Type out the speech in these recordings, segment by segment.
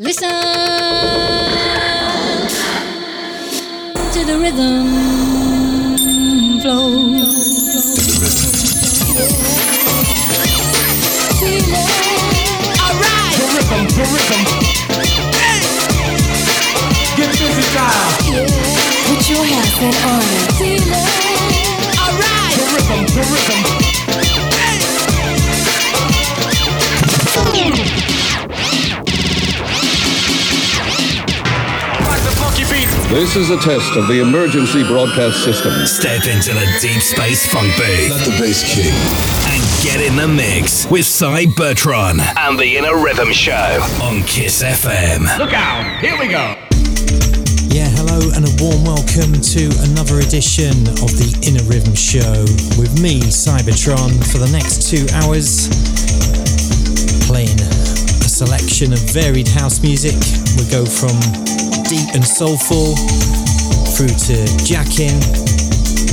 Listen to the rhythm flow. Alright. The rhythm, the rhythm. Hey. Get busy, child. Put your hands in on it. Alright. The rhythm, the rhythm. This is a test of the emergency broadcast system. Step into the deep space funk booth Let the bass kick. and get in the mix with Cybertron and the Inner Rhythm Show on Kiss FM. Look out. Here we go. Yeah, hello and a warm welcome to another edition of the Inner Rhythm Show with me, Cybertron, for the next two hours, playing a selection of varied house music. We go from deep and soulful through to jacking,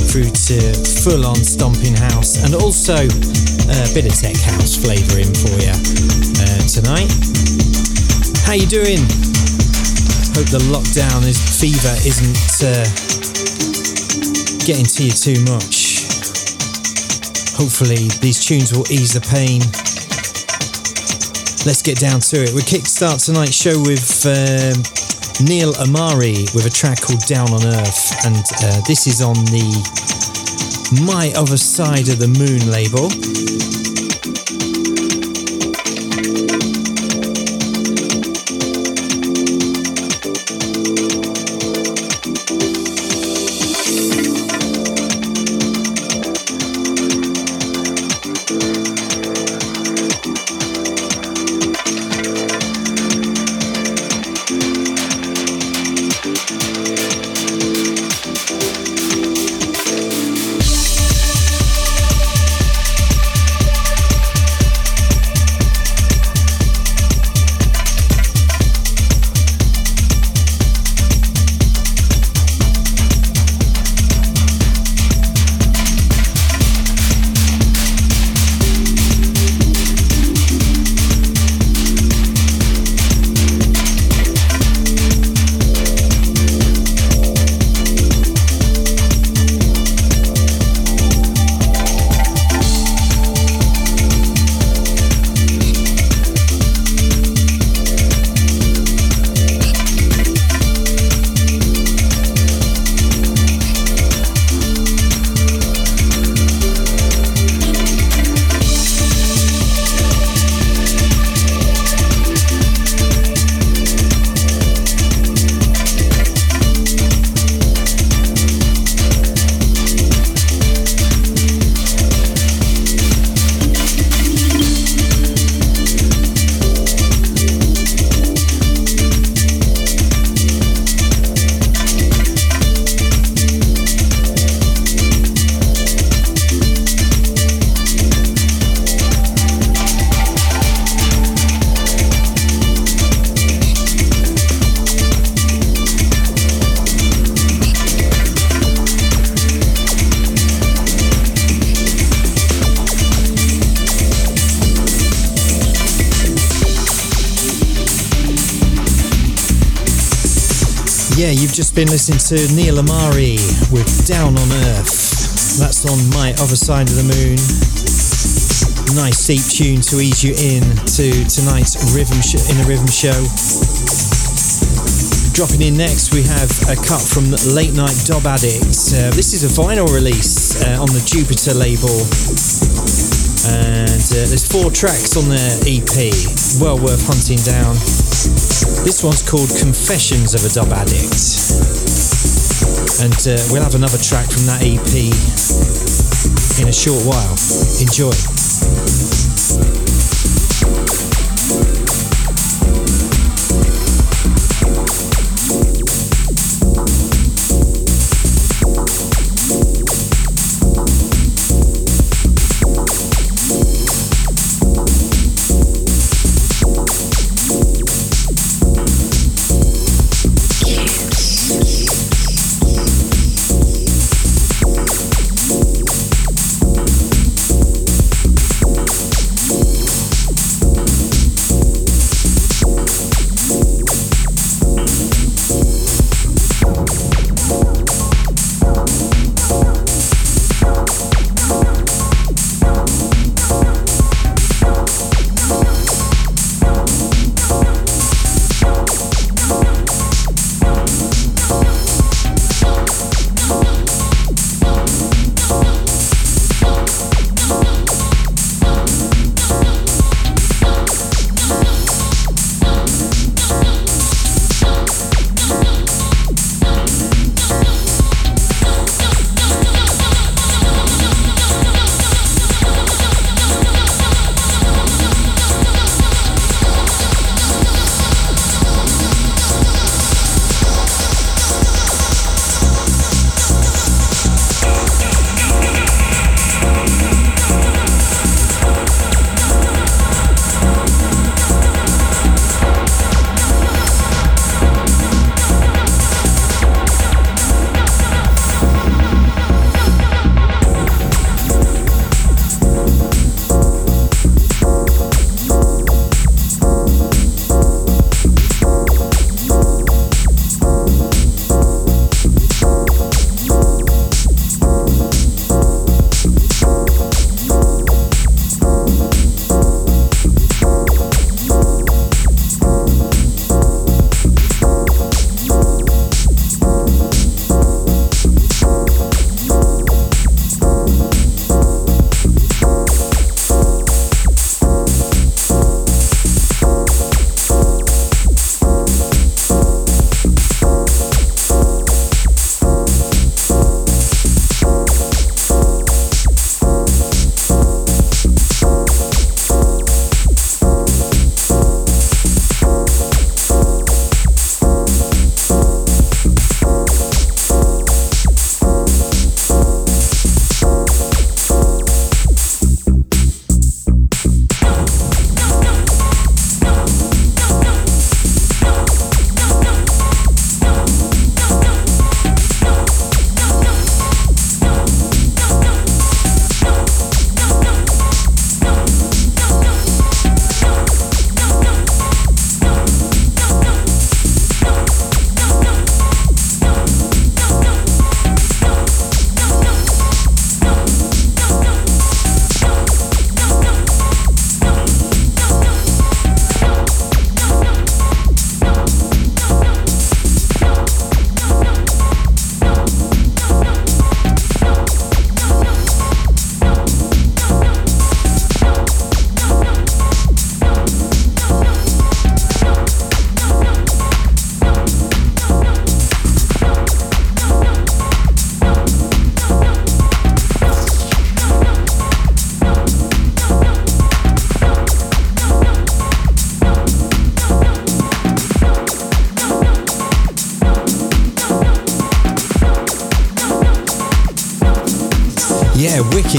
through to full on stomping house, and also a bit of tech house flavouring for you uh, tonight. How you doing? hope the lockdown is fever isn't uh, getting to you too much. Hopefully, these tunes will ease the pain. Let's get down to it. We kickstart tonight's show with um, Neil Amari with a track called Down on Earth, and uh, this is on the My Other Side of the Moon label. Yeah, you've just been listening to Neil Amari with Down on Earth. That's on my other side of the moon. Nice deep tune to ease you in to tonight's rhythm sh- in a rhythm show. Dropping in next, we have a cut from Late Night Dub Addict. Uh, this is a vinyl release uh, on the Jupiter label, and uh, there's four tracks on their EP. Well worth hunting down. This one's called Confessions of a Dub Addict. And uh, we'll have another track from that EP in a short while. Enjoy.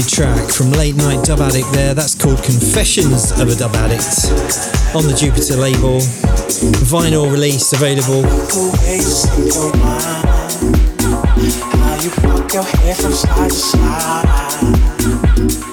track from Late Night Dub Addict there. That's called Confessions of a Dub Addict on the Jupiter label. Vinyl release available. You.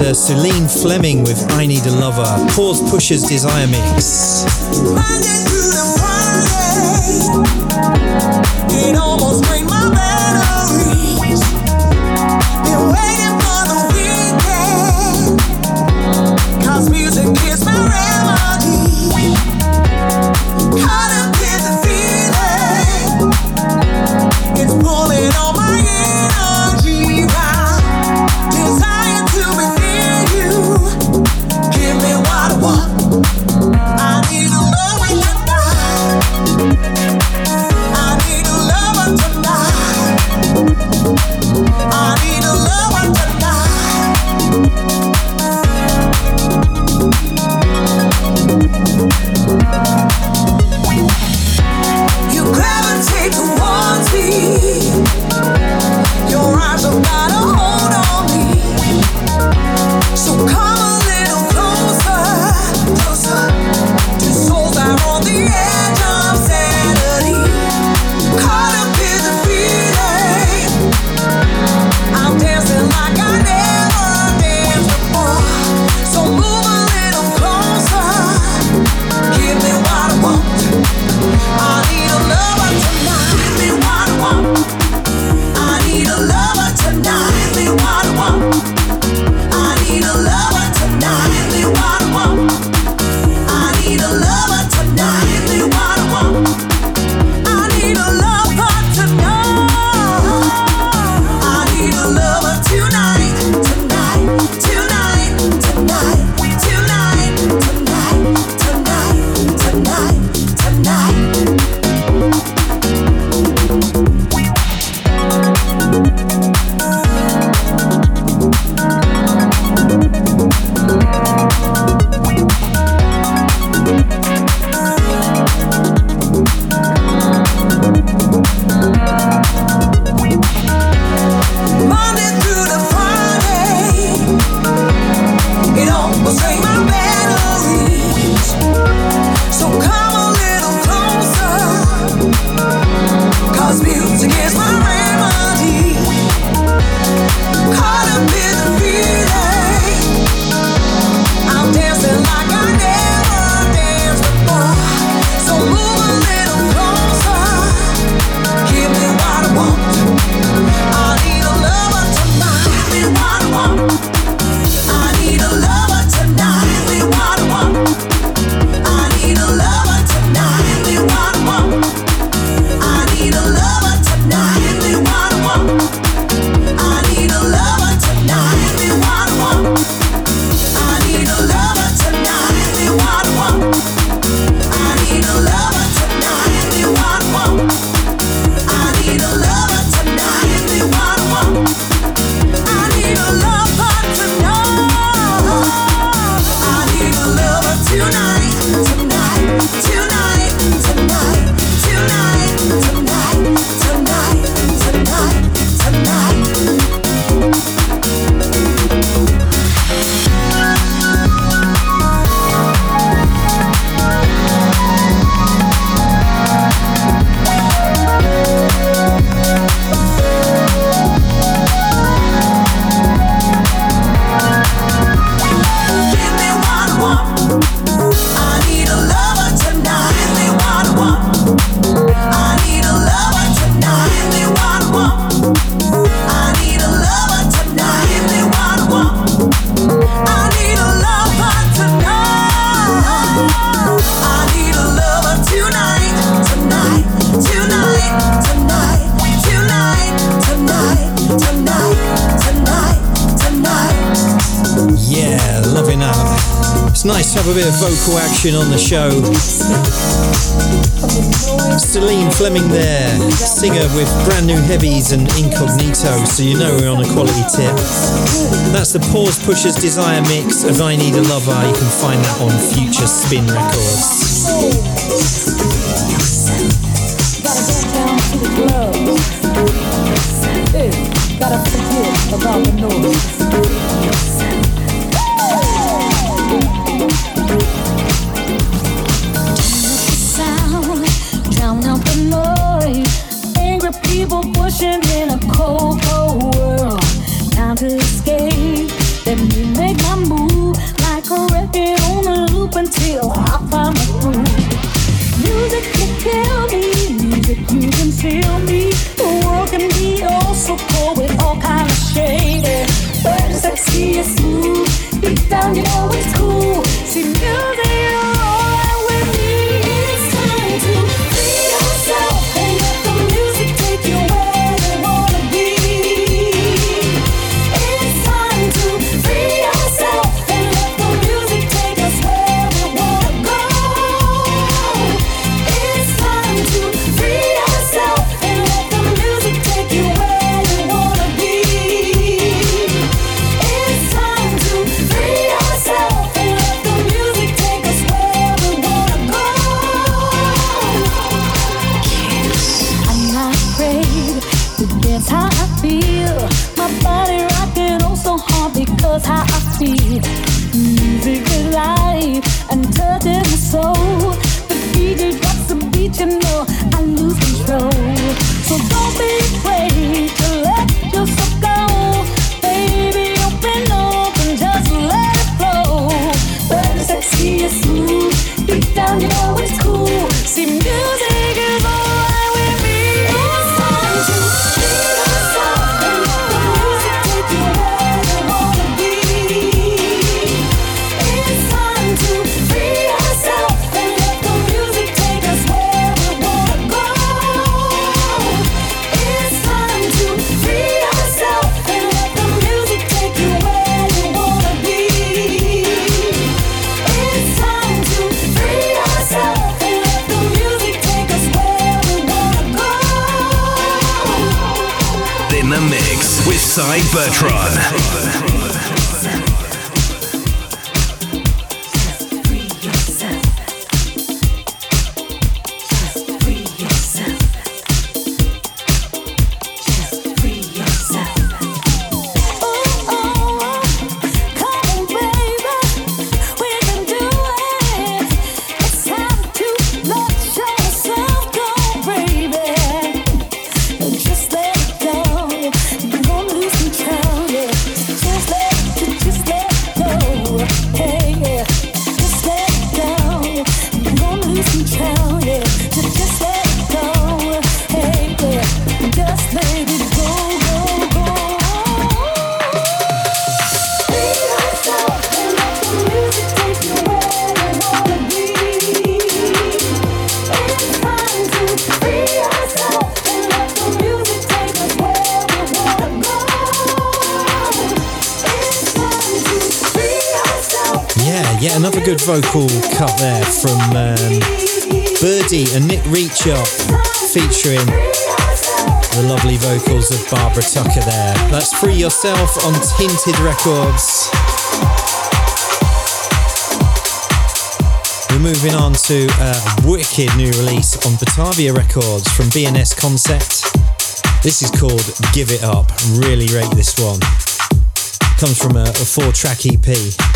uh, Celine Fleming with I Need a Lover, Paul's Pusher's Desire Mix. It almost made my so you know we're on a quality tip. That's the Pause Pushers Desire mix of I Need a Lover. You can find that on Future Spin Records. On Tinted Records. We're moving on to a wicked new release on Batavia Records from BNS Concept. This is called Give It Up. Really rate this one. Comes from a, a four track EP.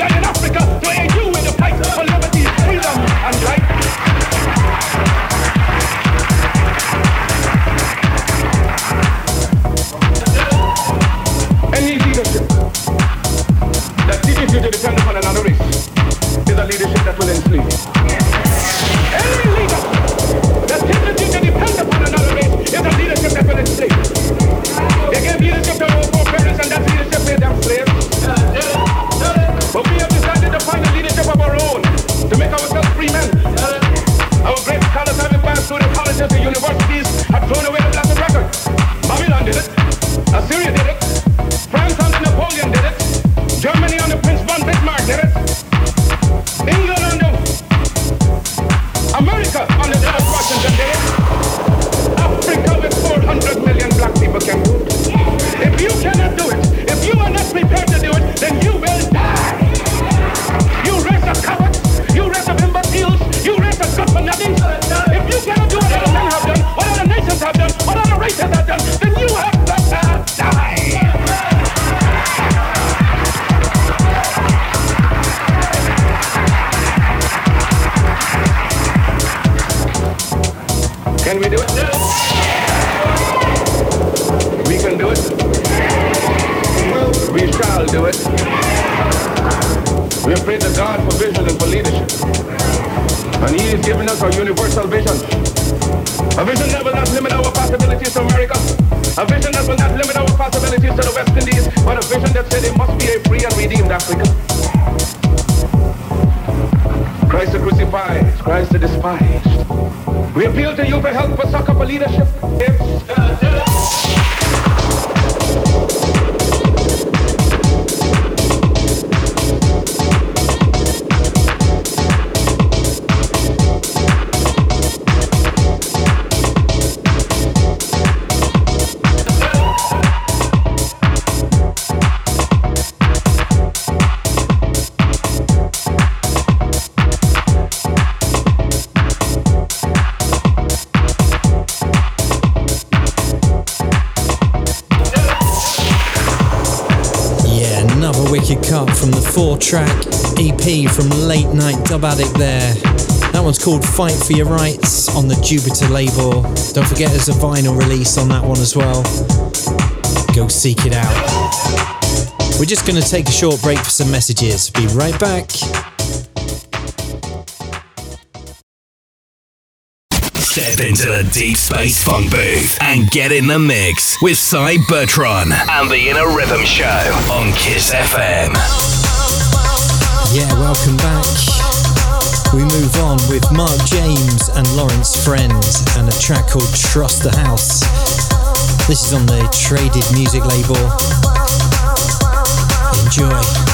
Say it colleges, the universities have thrown away a plastic record. Babylon did it. Assyria did it. We have prayed to God for vision and for leadership. And He is giving us a universal vision. A vision that will not limit our possibilities to America. A vision that will not limit our possibilities to the West Indies, but a vision that said it must be a free and redeemed Africa. Christ the crucified, Christ the despised. We appeal to you for help, for succor, for leadership. If, track EP from Late Night Dub Addict there. That one's called Fight for Your Rights on the Jupiter label. Don't forget there's a vinyl release on that one as well. Go seek it out. We're just going to take a short break for some messages. Be right back. Step into the deep space funk booth and get in the mix with Cy Bertron and the Inner Rhythm Show on Kiss FM. Yeah, welcome back. We move on with Mark James and Lawrence Friends and a track called Trust the House. This is on the Traded Music label. Enjoy.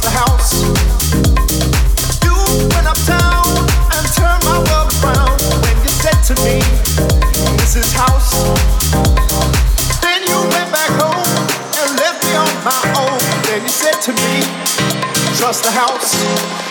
The house. Then you went back home and left me on my own. Then you said to me, trust the house.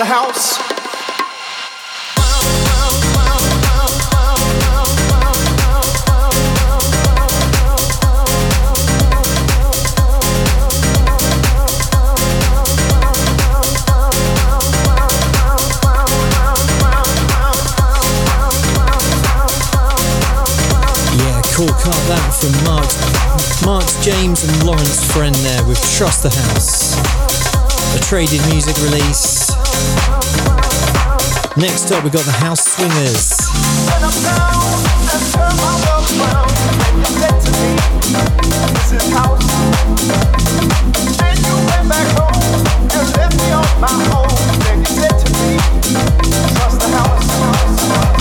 The house. Cut that from Mark, Mark James and Lawrence Friend there with Trust the House. A traded music release. Next up, we got the House Swingers. Trust the house.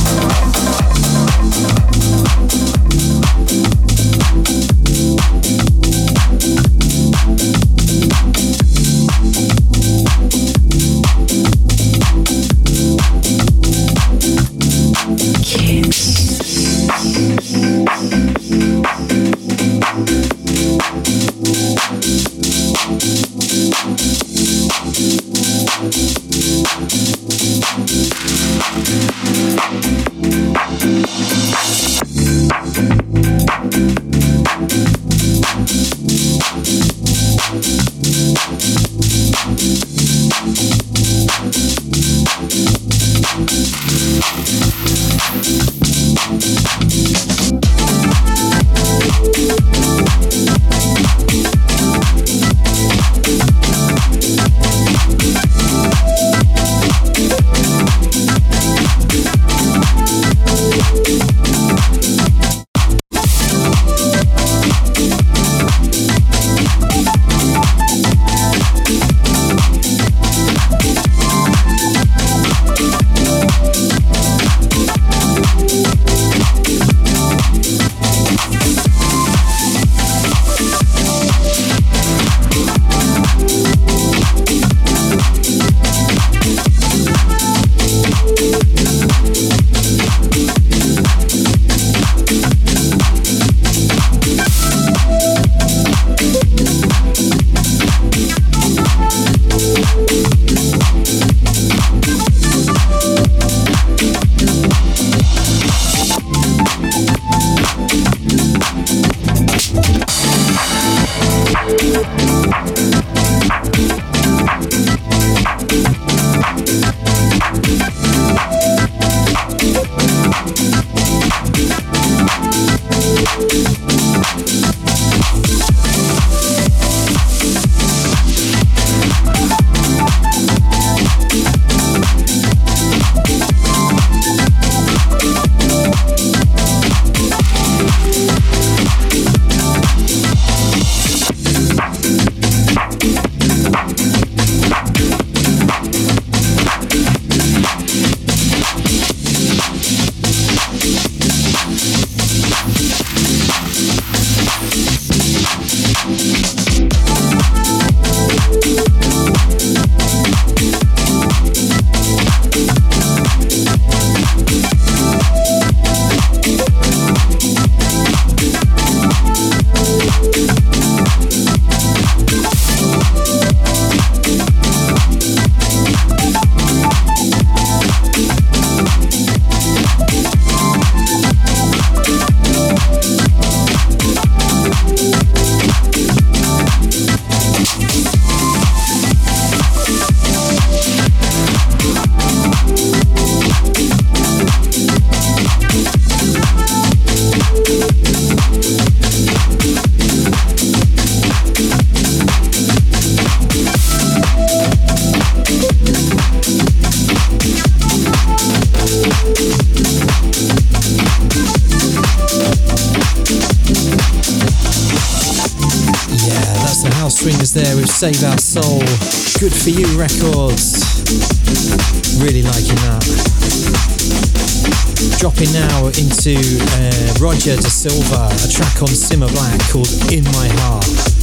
Save Our Soul. Good for you records. Really liking that. Dropping now into uh, Roger De Silva, a track on Simma Black called In My Heart.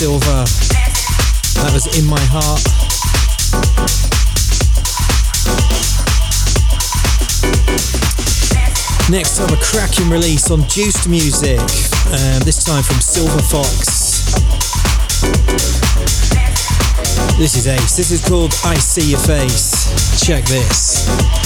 Silva. That was In My Heart. Next up, a cracking release on Juiced Music, um, this time from Silver Fox. This is Ace. This is called I See Your Face. Check this.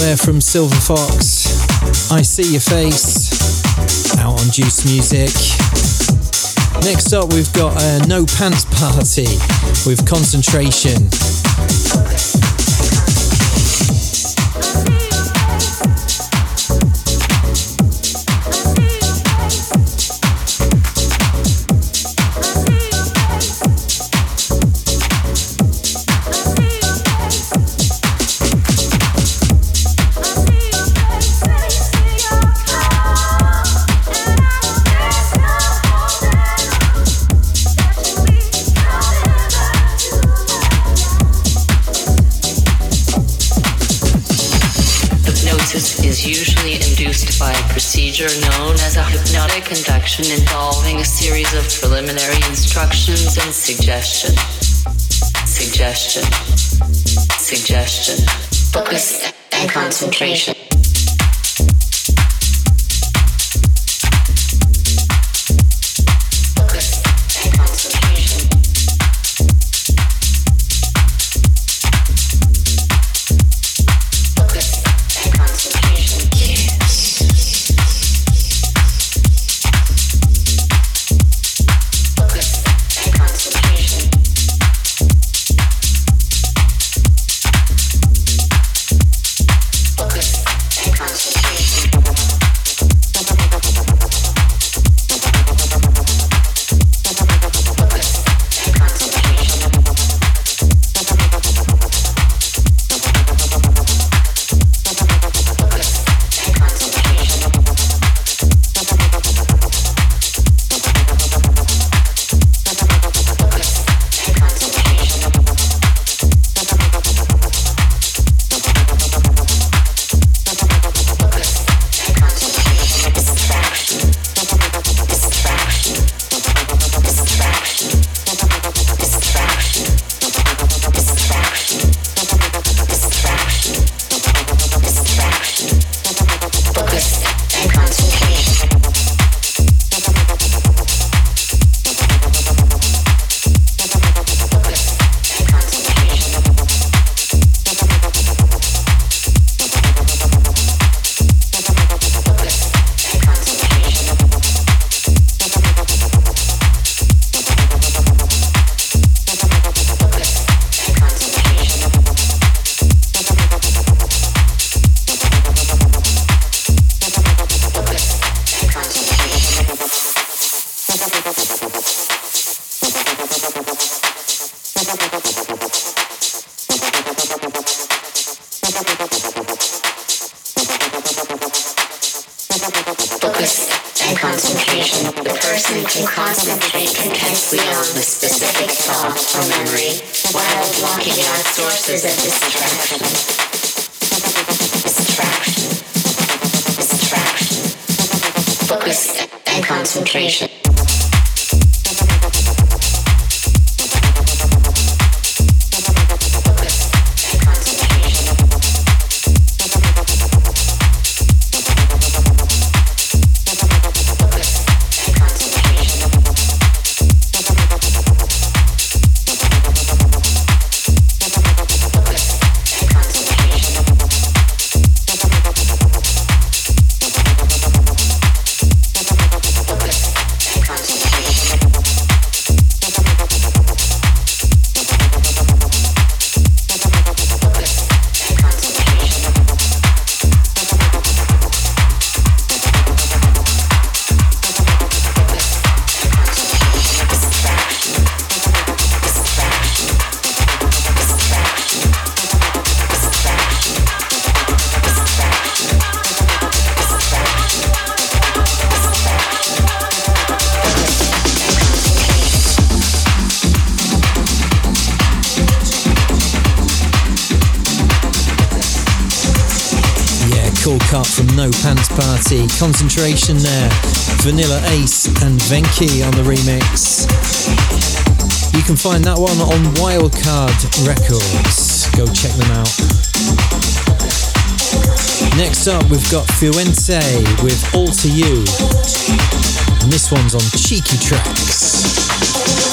There from Silver Fox. I see your face out on Juice Music. Next up, we've got a No Pants Party with Concentration. Involving a series of preliminary instructions and suggestion. Suggestion. Suggestion. Focus and concentration. Concentration there. Vanilla Ace and Venki on the remix. You can find that one on Wildcard Records. Go check them out. Next up, we've got Fuente with All to You. And this one's on Cheeky Tracks.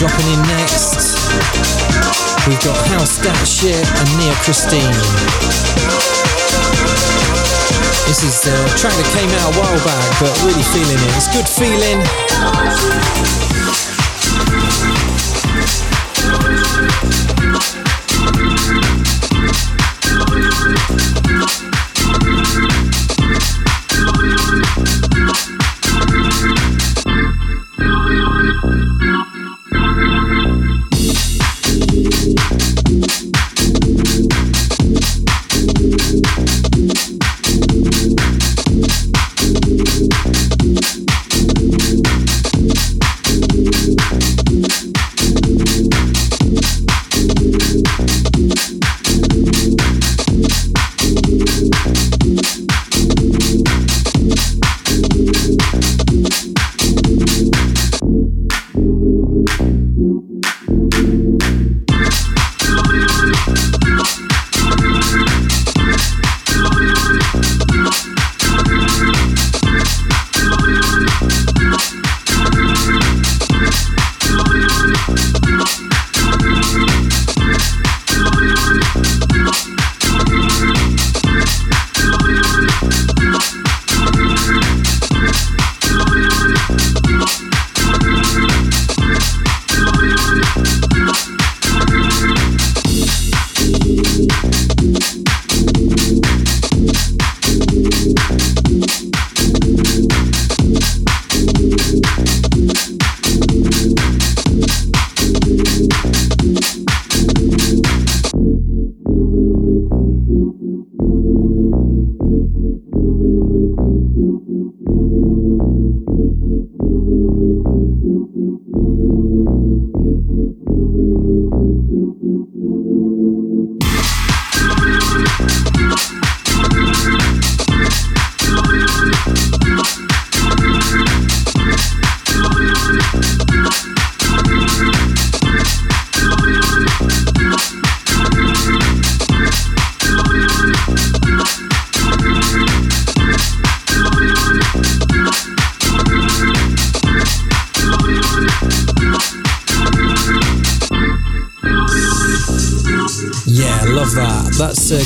Dropping in next, we've got House That Shit and Nia Christine. This is the track that came out a while back, but really feeling it. It's good feeling.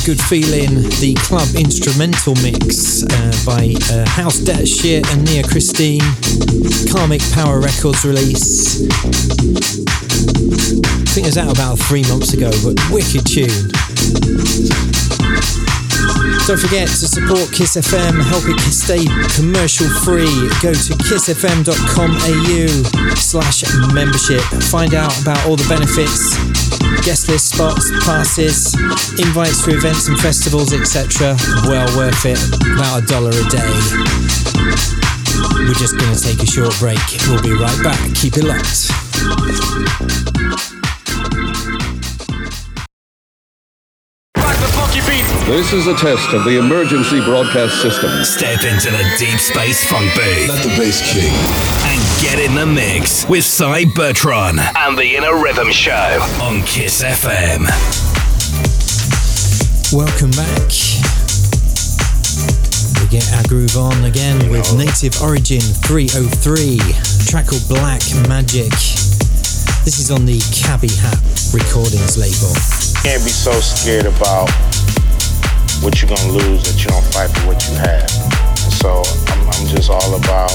Good Feeling, the club instrumental mix uh, by uh, House That Shit and Nia Christine. Karmic Power Records release. I think it was out about three months ago, but wicked tune. Don't forget to support Kiss FM, help it stay commercial free. Go to kissfm.com.au slash membership. Find out about all the benefits, guest list spots, passes, invites to events and festivals, etc. Well worth it. About a dollar a day. We're just going to take a short break. We'll be right back. Keep it locked. This is a test of the emergency broadcast system. Step into the deep space funk booth. Let the bass kick. And get in the mix with Cybertron and the Inner Rhythm Show on Kiss FM. Welcome back. We get our groove on again with Native Origin 303, track called Black Magic. This is on the Cabby Hat Recordings label. Can't be so scared about what you're gonna lose that you don't fight for what you have. And so I'm, I'm just all about,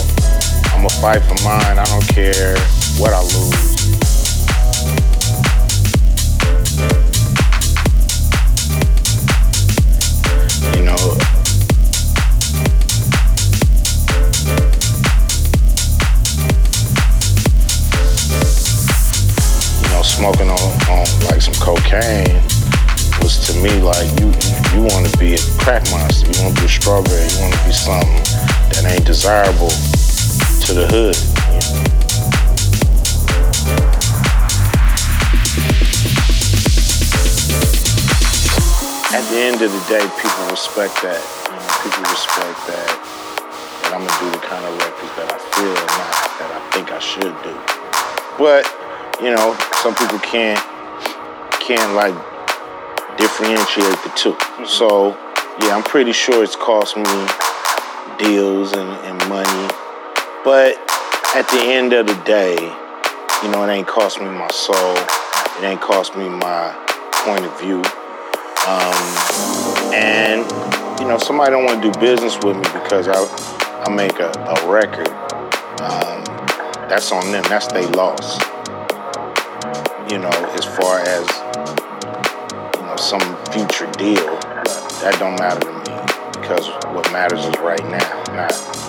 I'm gonna fight for mine. I don't care what I lose. You know, you know, smoking on, on like some cocaine was to me like you you want to be a crack monster. You want to be a strawberry. You want to be something that ain't desirable to the hood. At the end of the day, people respect that. You know, people respect that. And I'm gonna do the kind of records that I feel, not that I think I should do. But you know, some people can't can't like differentiate the 2 mm-hmm. So, yeah, I'm pretty sure it's cost me deals and, and money. But at the end of the day, you know, it ain't cost me my soul. It ain't cost me my point of view. Um, and, you know, somebody don't want to do business with me because I, I make a, a record. Um, that's on them. That's their loss. You know, as far as, you know, some future deal, that don't matter to me because what matters is right now, not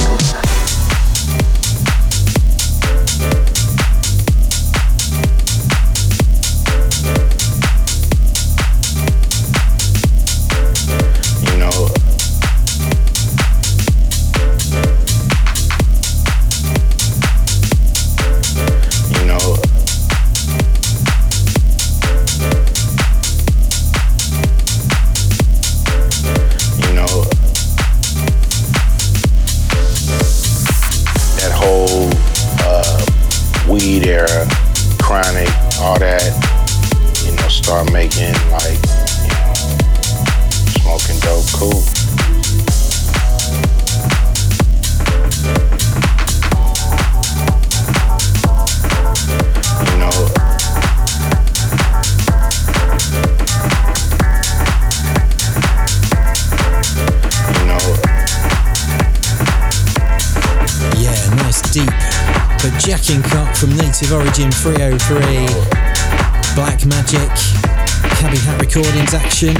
A community of disrespect, you know. Native Origin 303, Black Magic, Cabby Hat Recordings action.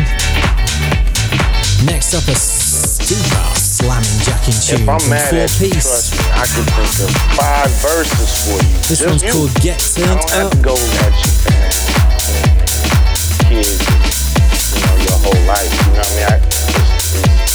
Next up, a super slamming jacking tune if I'm mad four at piece. Trust me, I can think of five verses for you. This Just one's you. called Get Turned I don't have Up. to go at you, kids, you know, your whole life. You know what I mean? I, Happy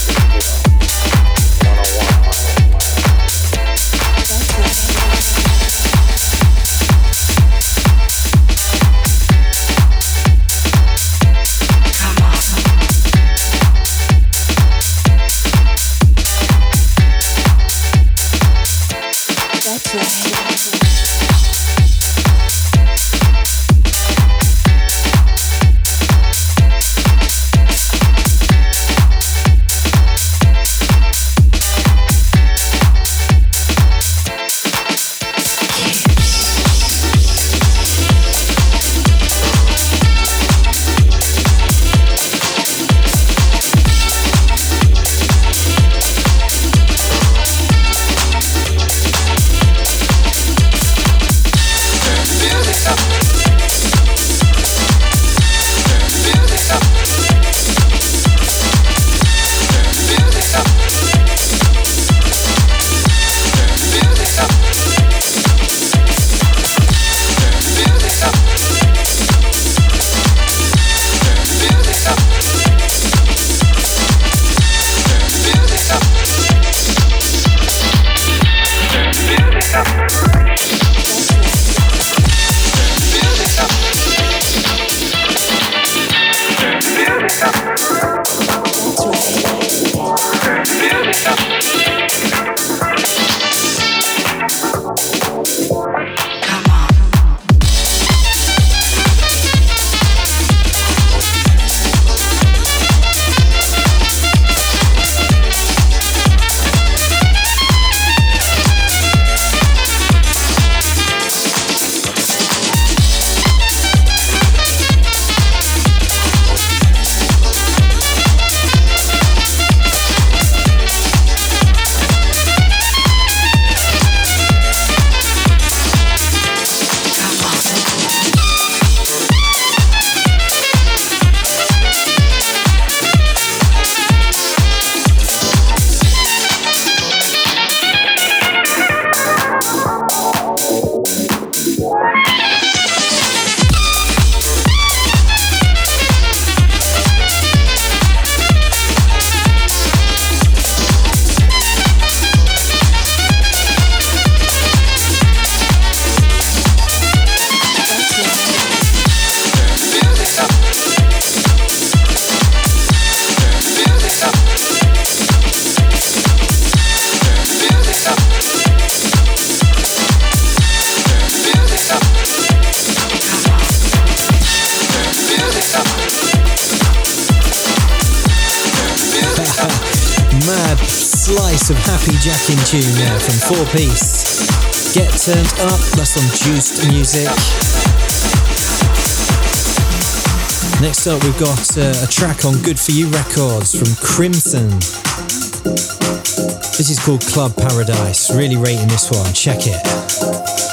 Piece. Get Turned Up, that's on Juiced Music. Next up, we've got uh, a track on Good For You Records from Crimson. This is called Club Paradise. Really rating this one, check it.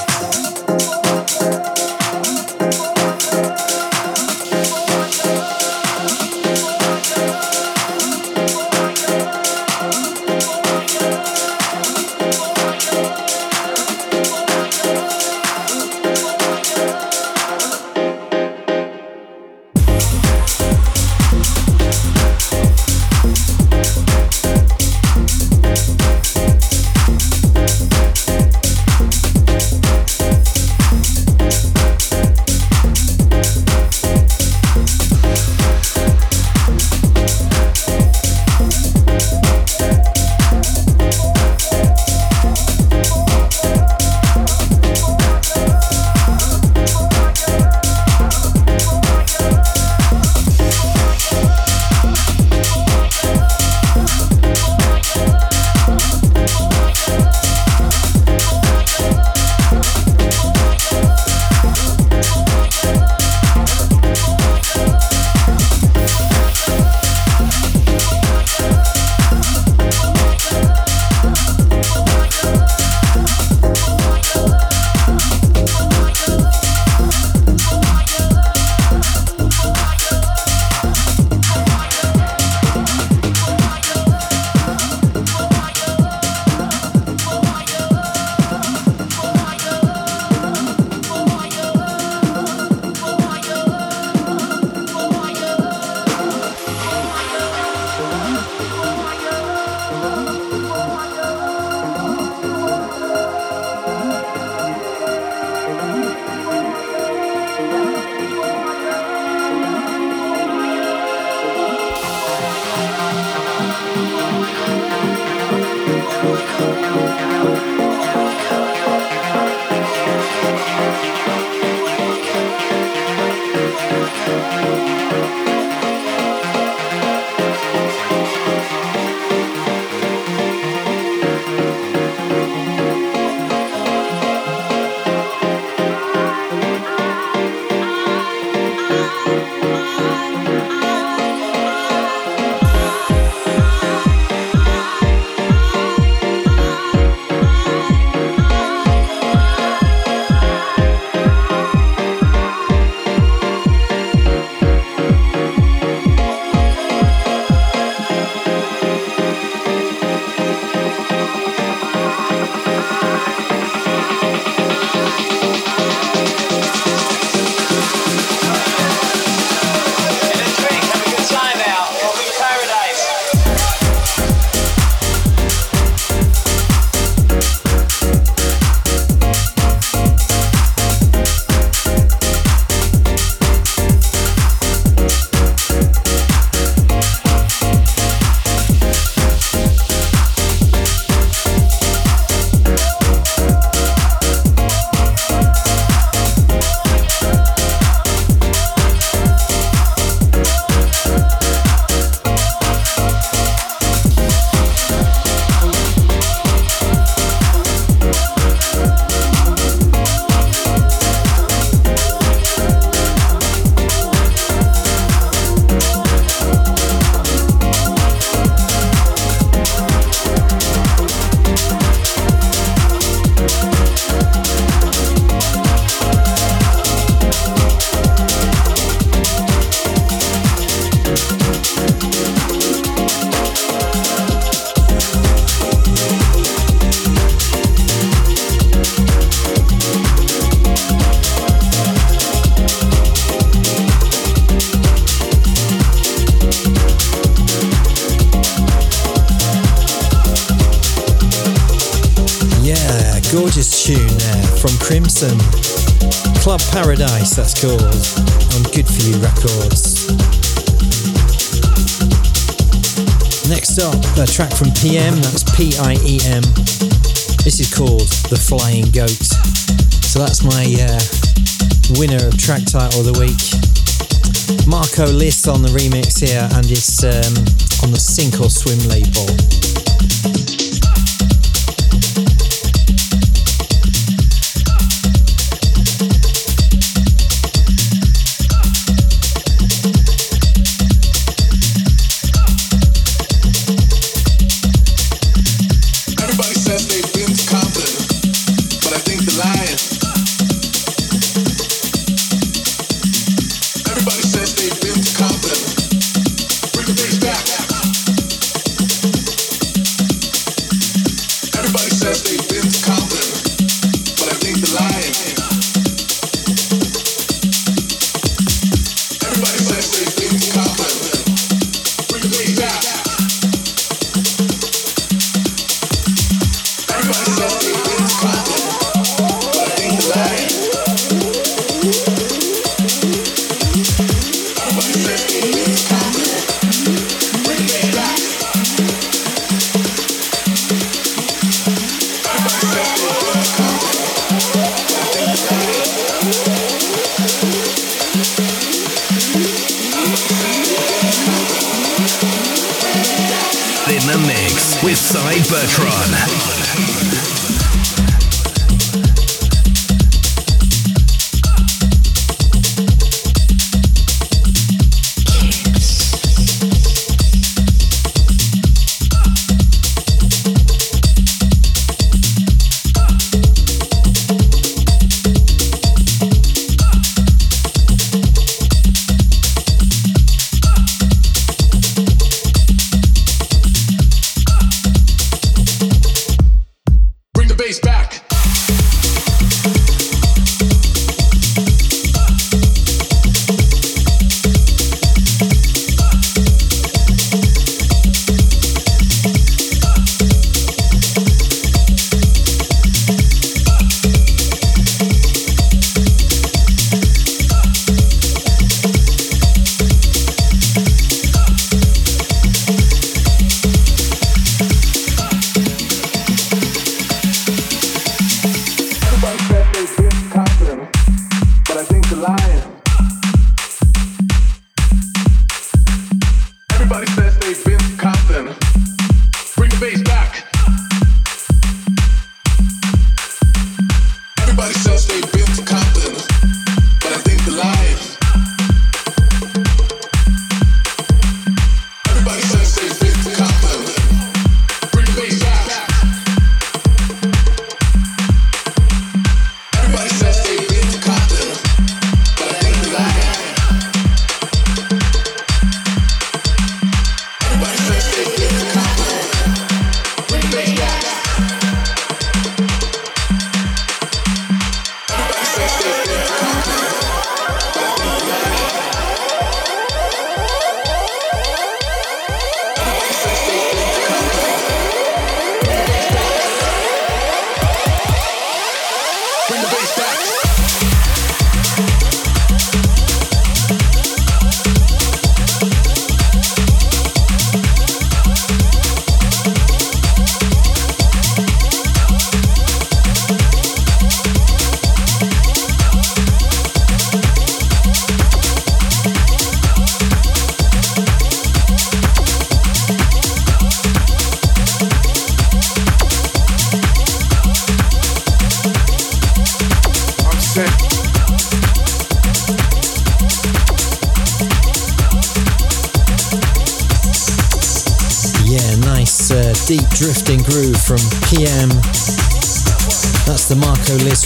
Club Paradise, that's called, on Good For You Records. Next up, a track from PM, that's P I E M. This is called The Flying Goat. So that's my uh, winner of track title of the week. Marco Lys on the remix here, and it's um, on the Sink or Swim label.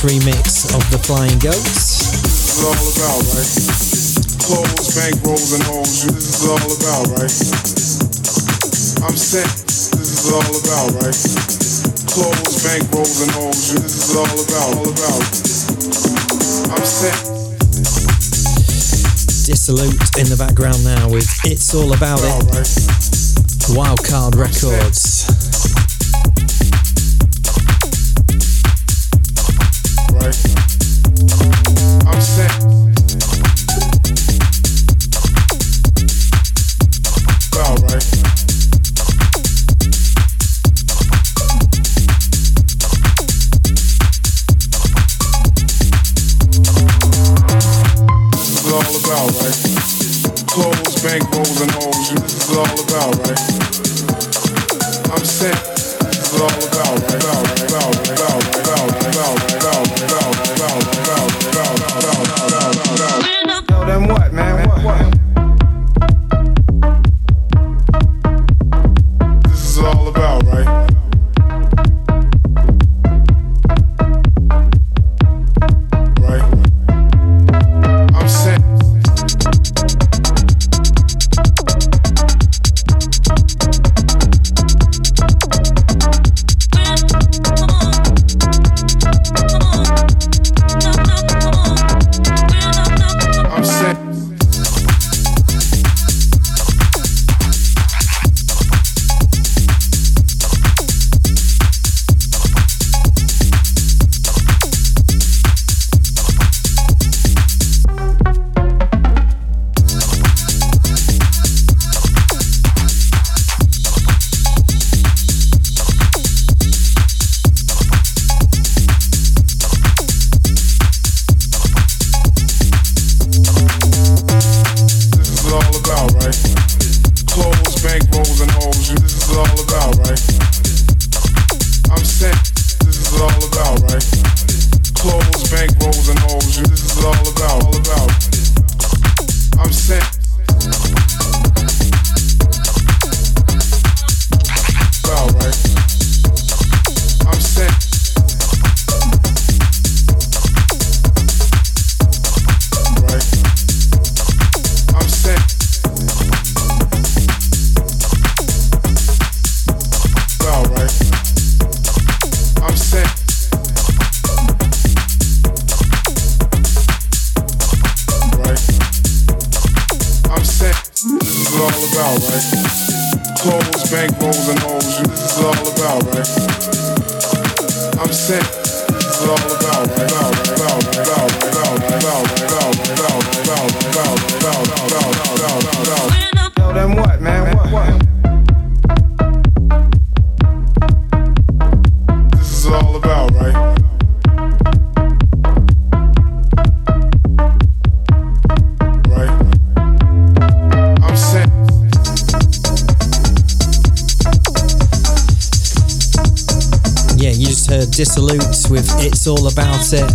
Remix of The Flying Goats. This is all about, right? Clothes, bankrolls, and hoes. This is all about, right? I'm set. This is all about, right? Clothes, bankrolls, and hoes. This is all about, all about. I'm set. Dissolute in the background now with It's All About It. Wildcard all about it.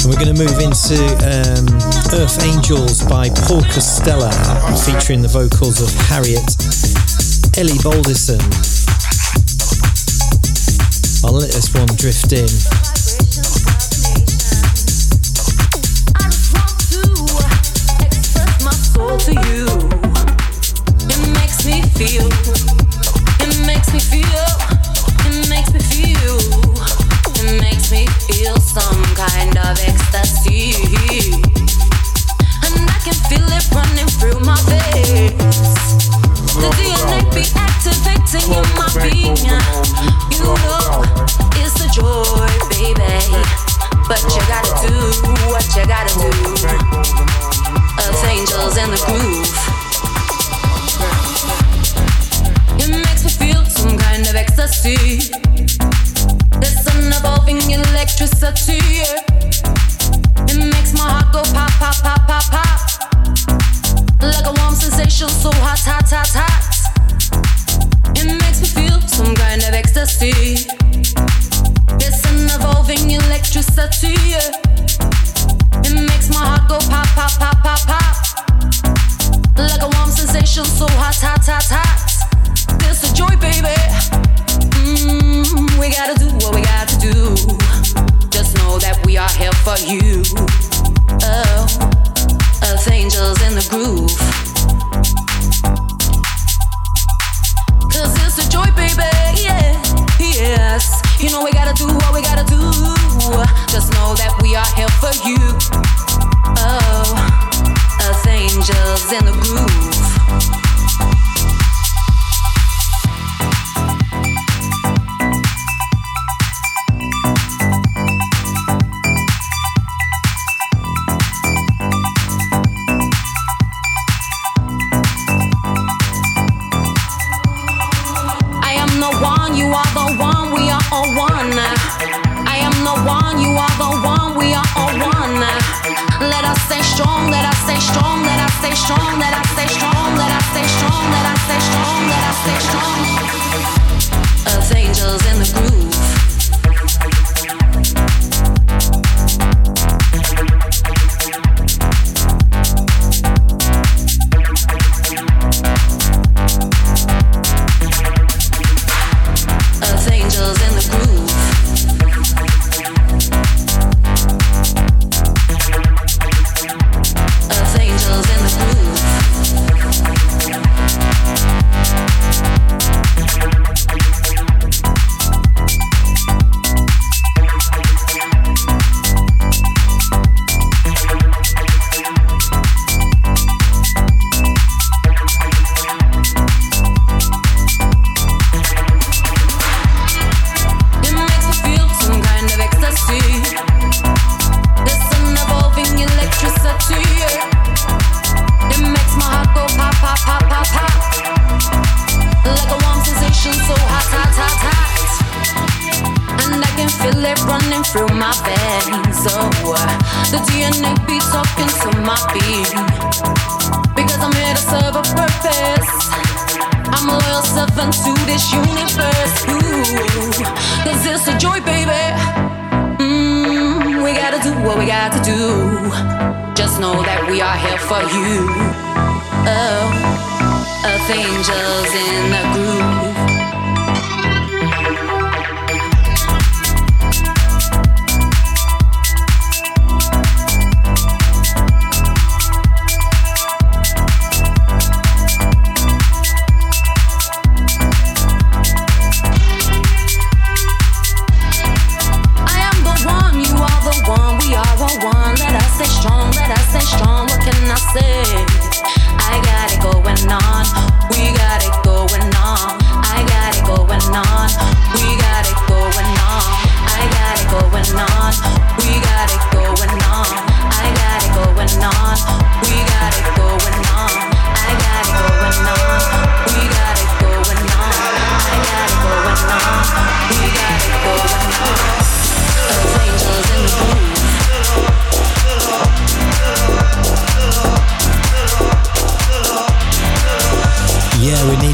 And we're going to move into um, Earth Angels by Paul Costello, featuring the vocals of Harriet Ellie Balderson. I'll let this one drift in.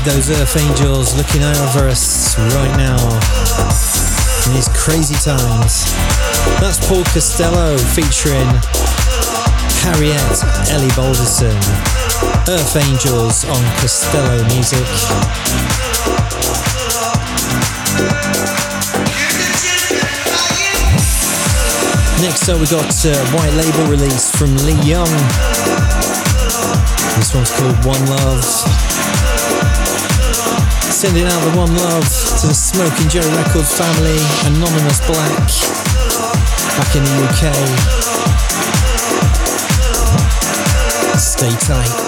Those Earth Angels looking over us right now in these crazy times. That's Paul Costello featuring Harriet Ellie Balderson. Earth Angels on Costello Music. Next up, we got a uh, white label release from Lee Young. This one's called One Love. Sending out the One Love to the Smoking Joe Records family, Anonymous Black, back in the UK. Stay tight.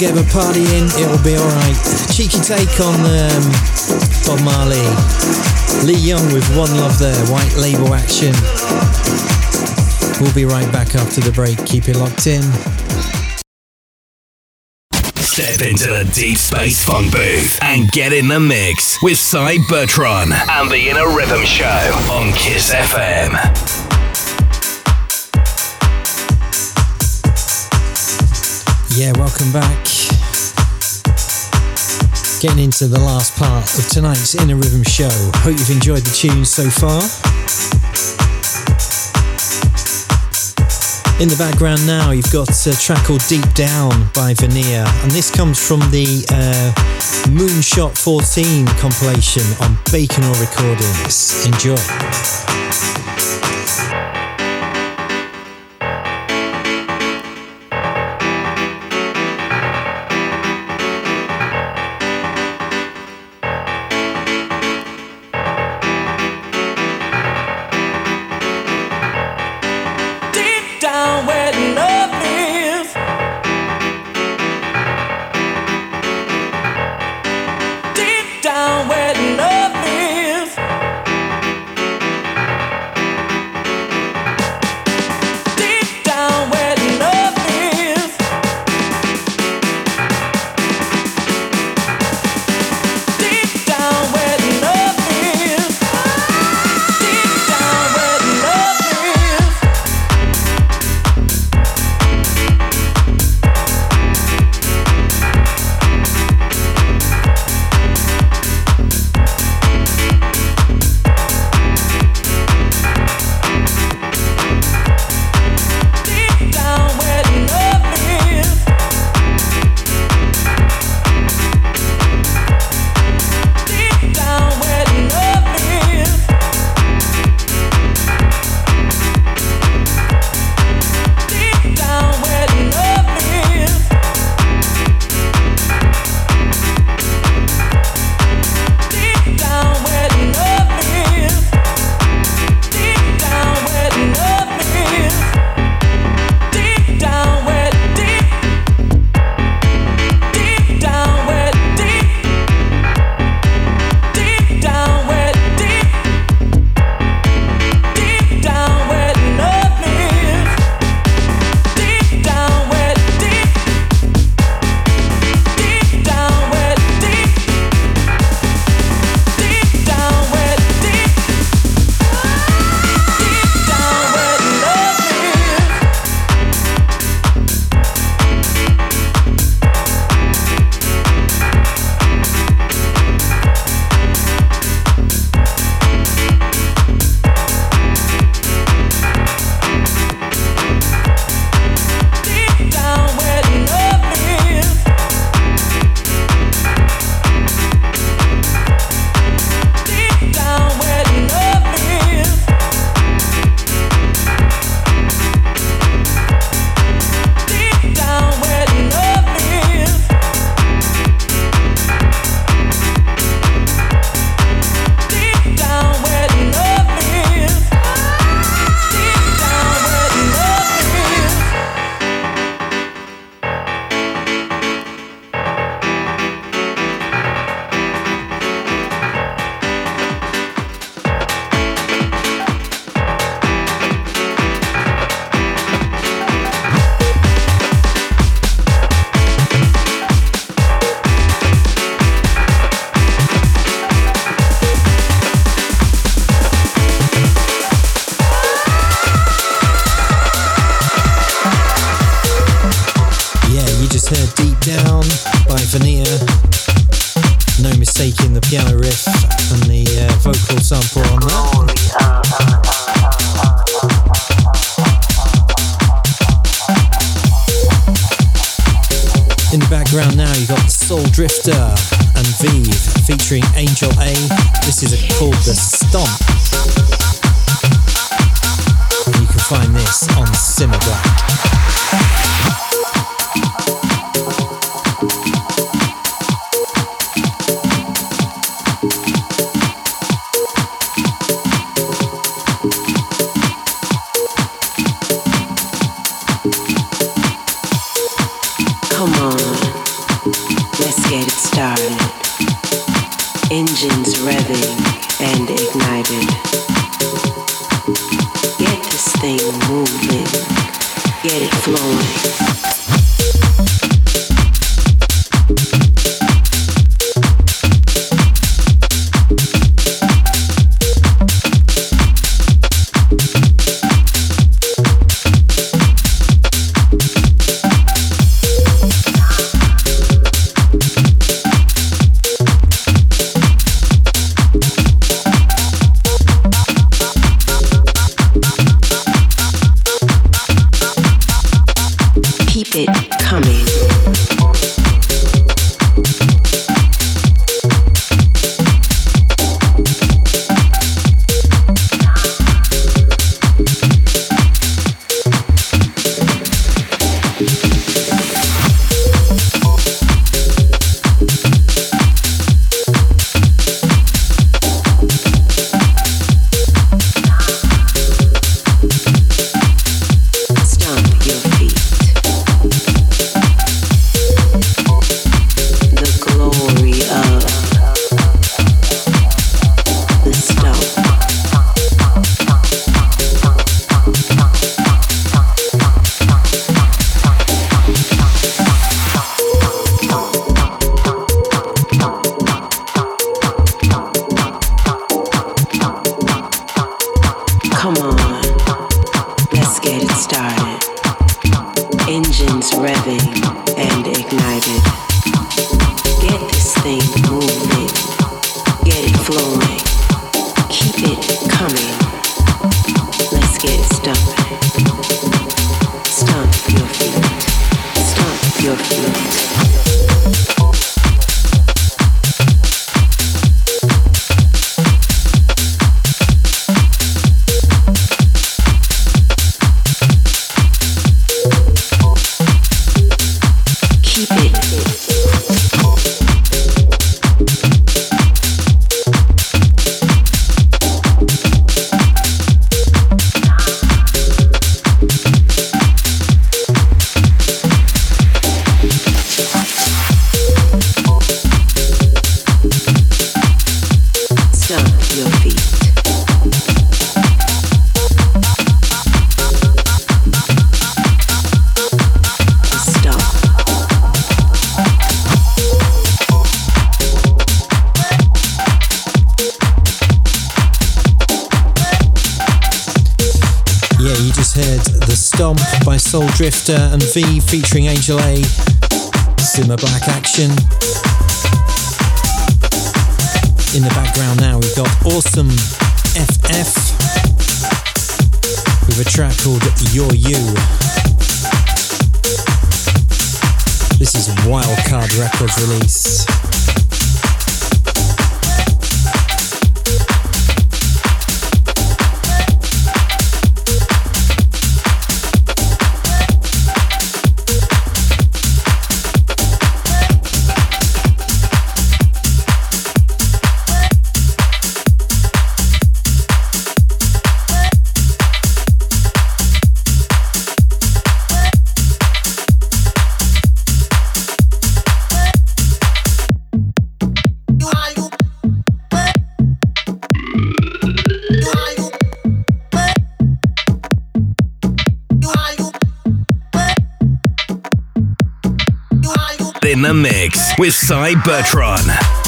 Together partying, it'll be alright. Cheeky take on um, Bob Marley. Lee Young with One Love there, white label action. We'll be right back after the break. Keep it locked in. Step into the deep space funk booth and get in the mix with Cy Bertron and the Inner Rhythm Show on Kiss FM. Yeah, welcome back. Getting into the last part of tonight's Inner Rhythm show. Hope you've enjoyed the tunes so far. In the background now, you've got a track called Deep Down by Veneer, and this comes from the uh, Moonshot 14 compilation on Bakenor Recordings. Enjoy. Drifter and V featuring Angel A. Simma Black action. In the background now, we've got Awesome FF with a track called You're You. This is Wildcard Records release. With Cy Bertrand.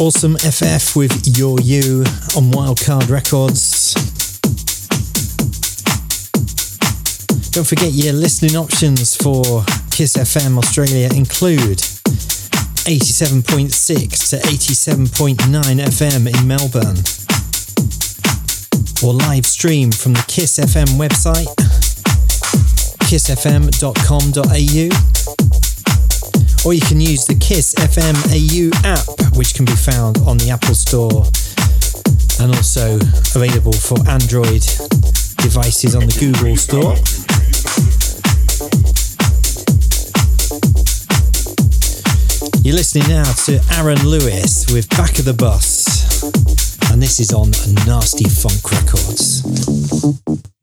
Awesome FF with Your You on Wildcard Records. Don't forget your listening options for Kiss FM Australia include 87.6 to 87.9 FM in Melbourne, or live stream from the Kiss FM website, kissfm.com.au or you can use the Kiss FM AU app, which can be found on the Apple Store and also available for Android devices on the Google Store. You're listening now to Aaron Lewis with Back of the Bus, and this is on Nasty Funk Records.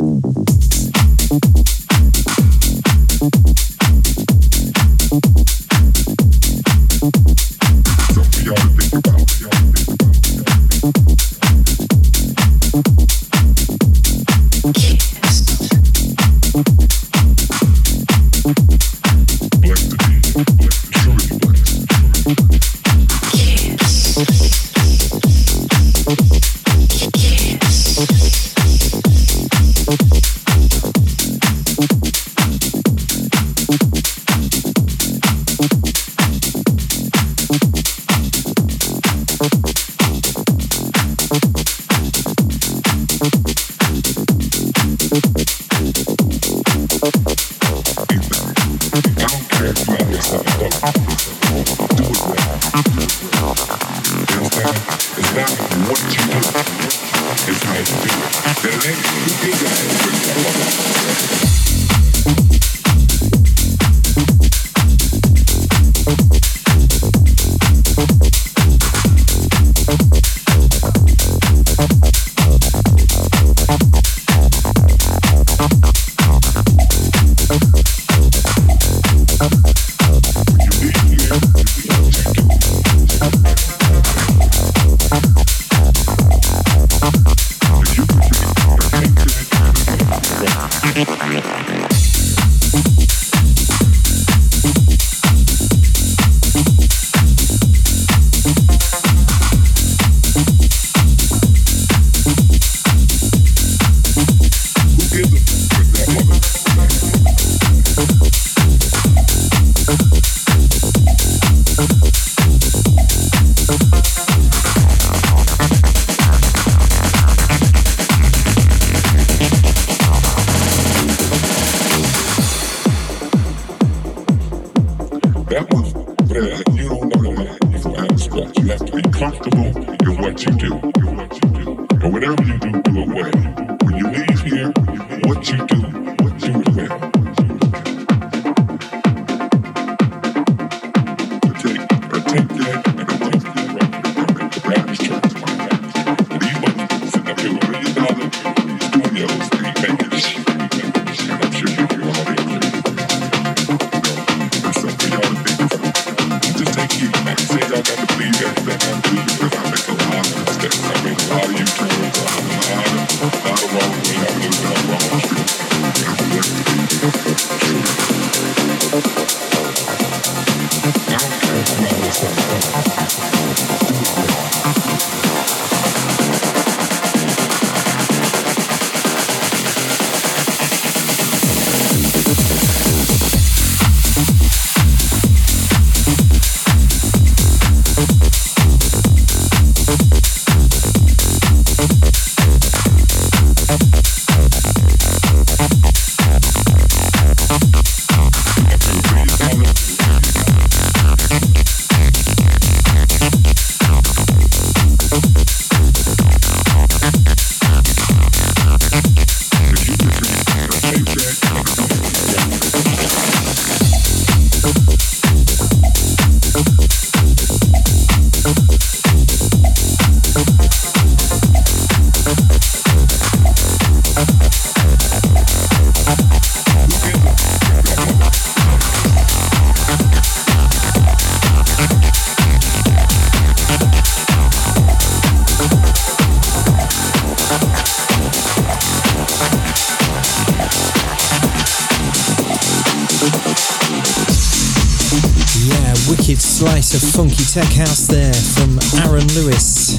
Tech house there from Aaron Lewis.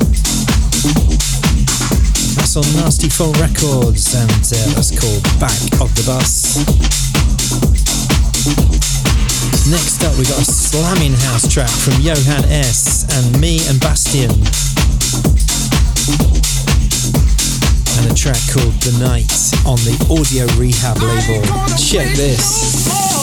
That's on Nasty Funk Records and uh, that's called Back of the Bus. Next up, we got a slamming house track from Johan S. and me and Bastien. And a track called The Night on the Audio Rehab label. Check this.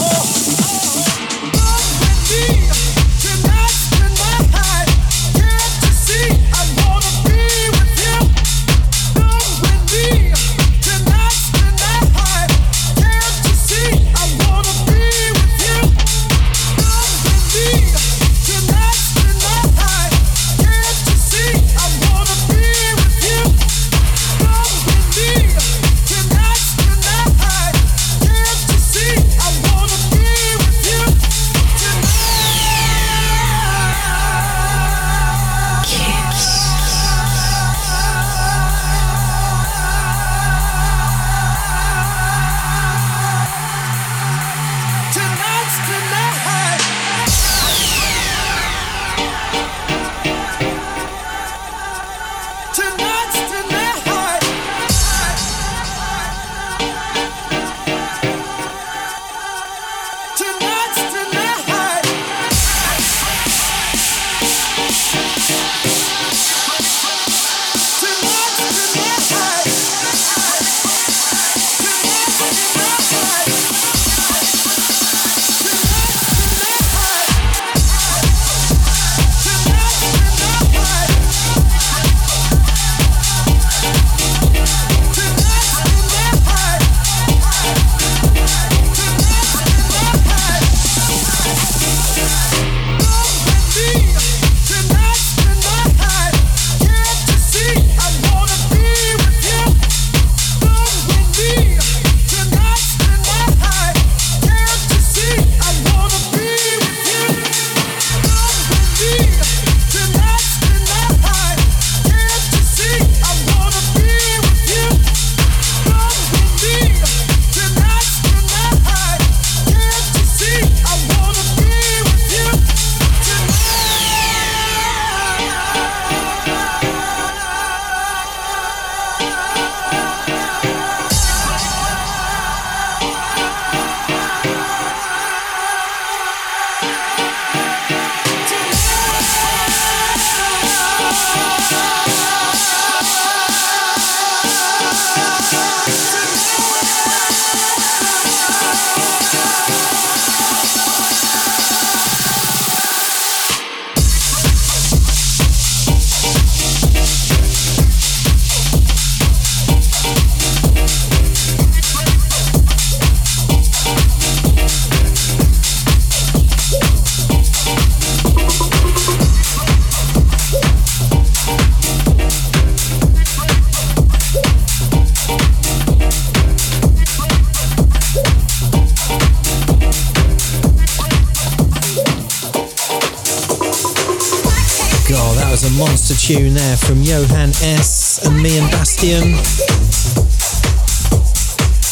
Tune there from Johan S. and me and Bastian.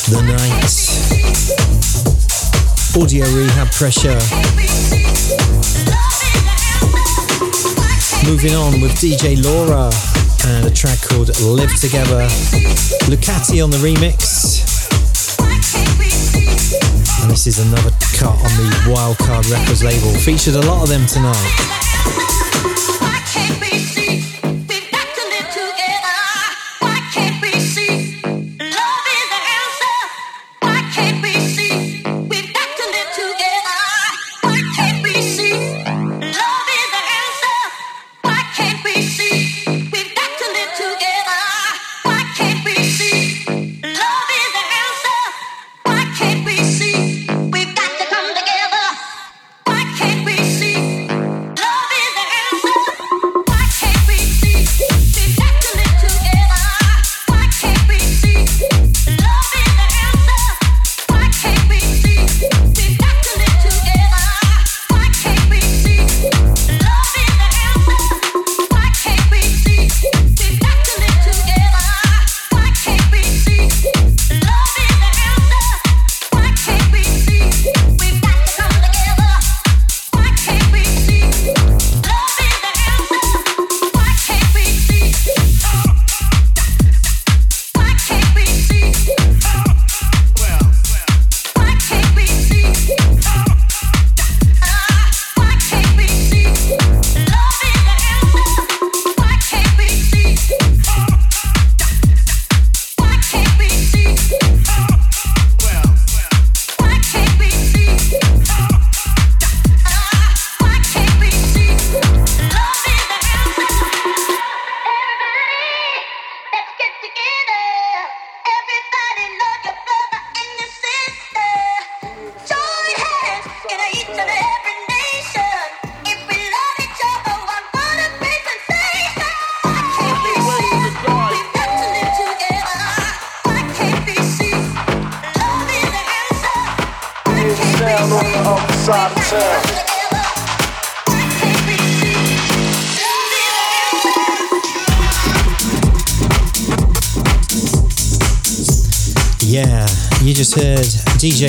The Night. Audio Rehab Pressure. Moving on with DJ Laura and a track called Live Together. Lucati on the remix. And this is another cut on the Wildcard Records label. Featured a lot of them tonight.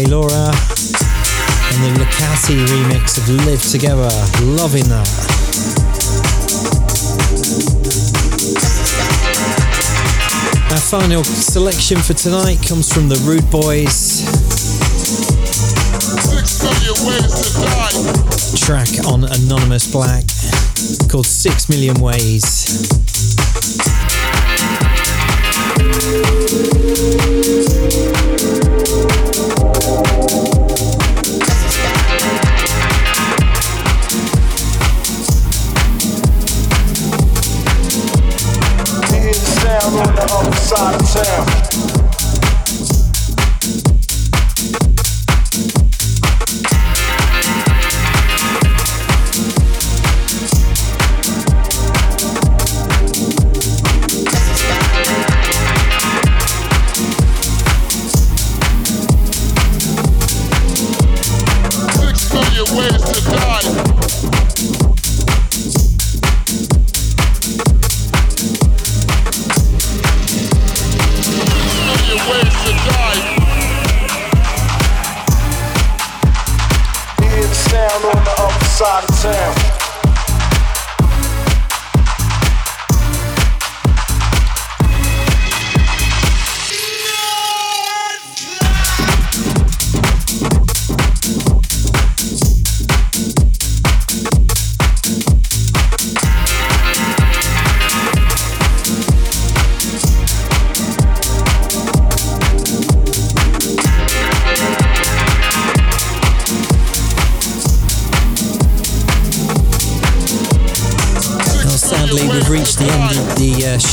Laura and the Lucati remix of Live Together. Loving that. Our final selection for tonight comes from the Rude Boys. Track on Simma Black called Six Million Ways. The other side of town.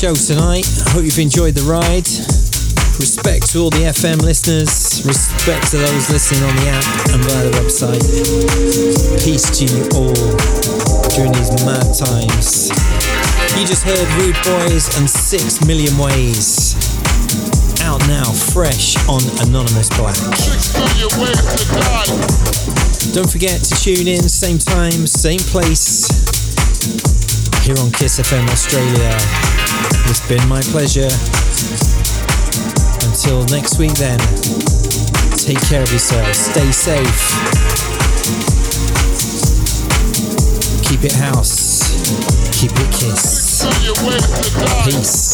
Show tonight. I hope you've enjoyed the ride. Respect to all the FM listeners, respect to those listening on the app and via the website. Peace to you all during these mad times. You just heard Rude Boys and Six Million Ways. Out now, fresh on Simma Black. Don't forget to tune in, same time, same place, here on Kiss FM Australia. It's been my pleasure. Until next week, then, take care of yourselves. Stay safe. Keep it house. Keep it kiss. Peace.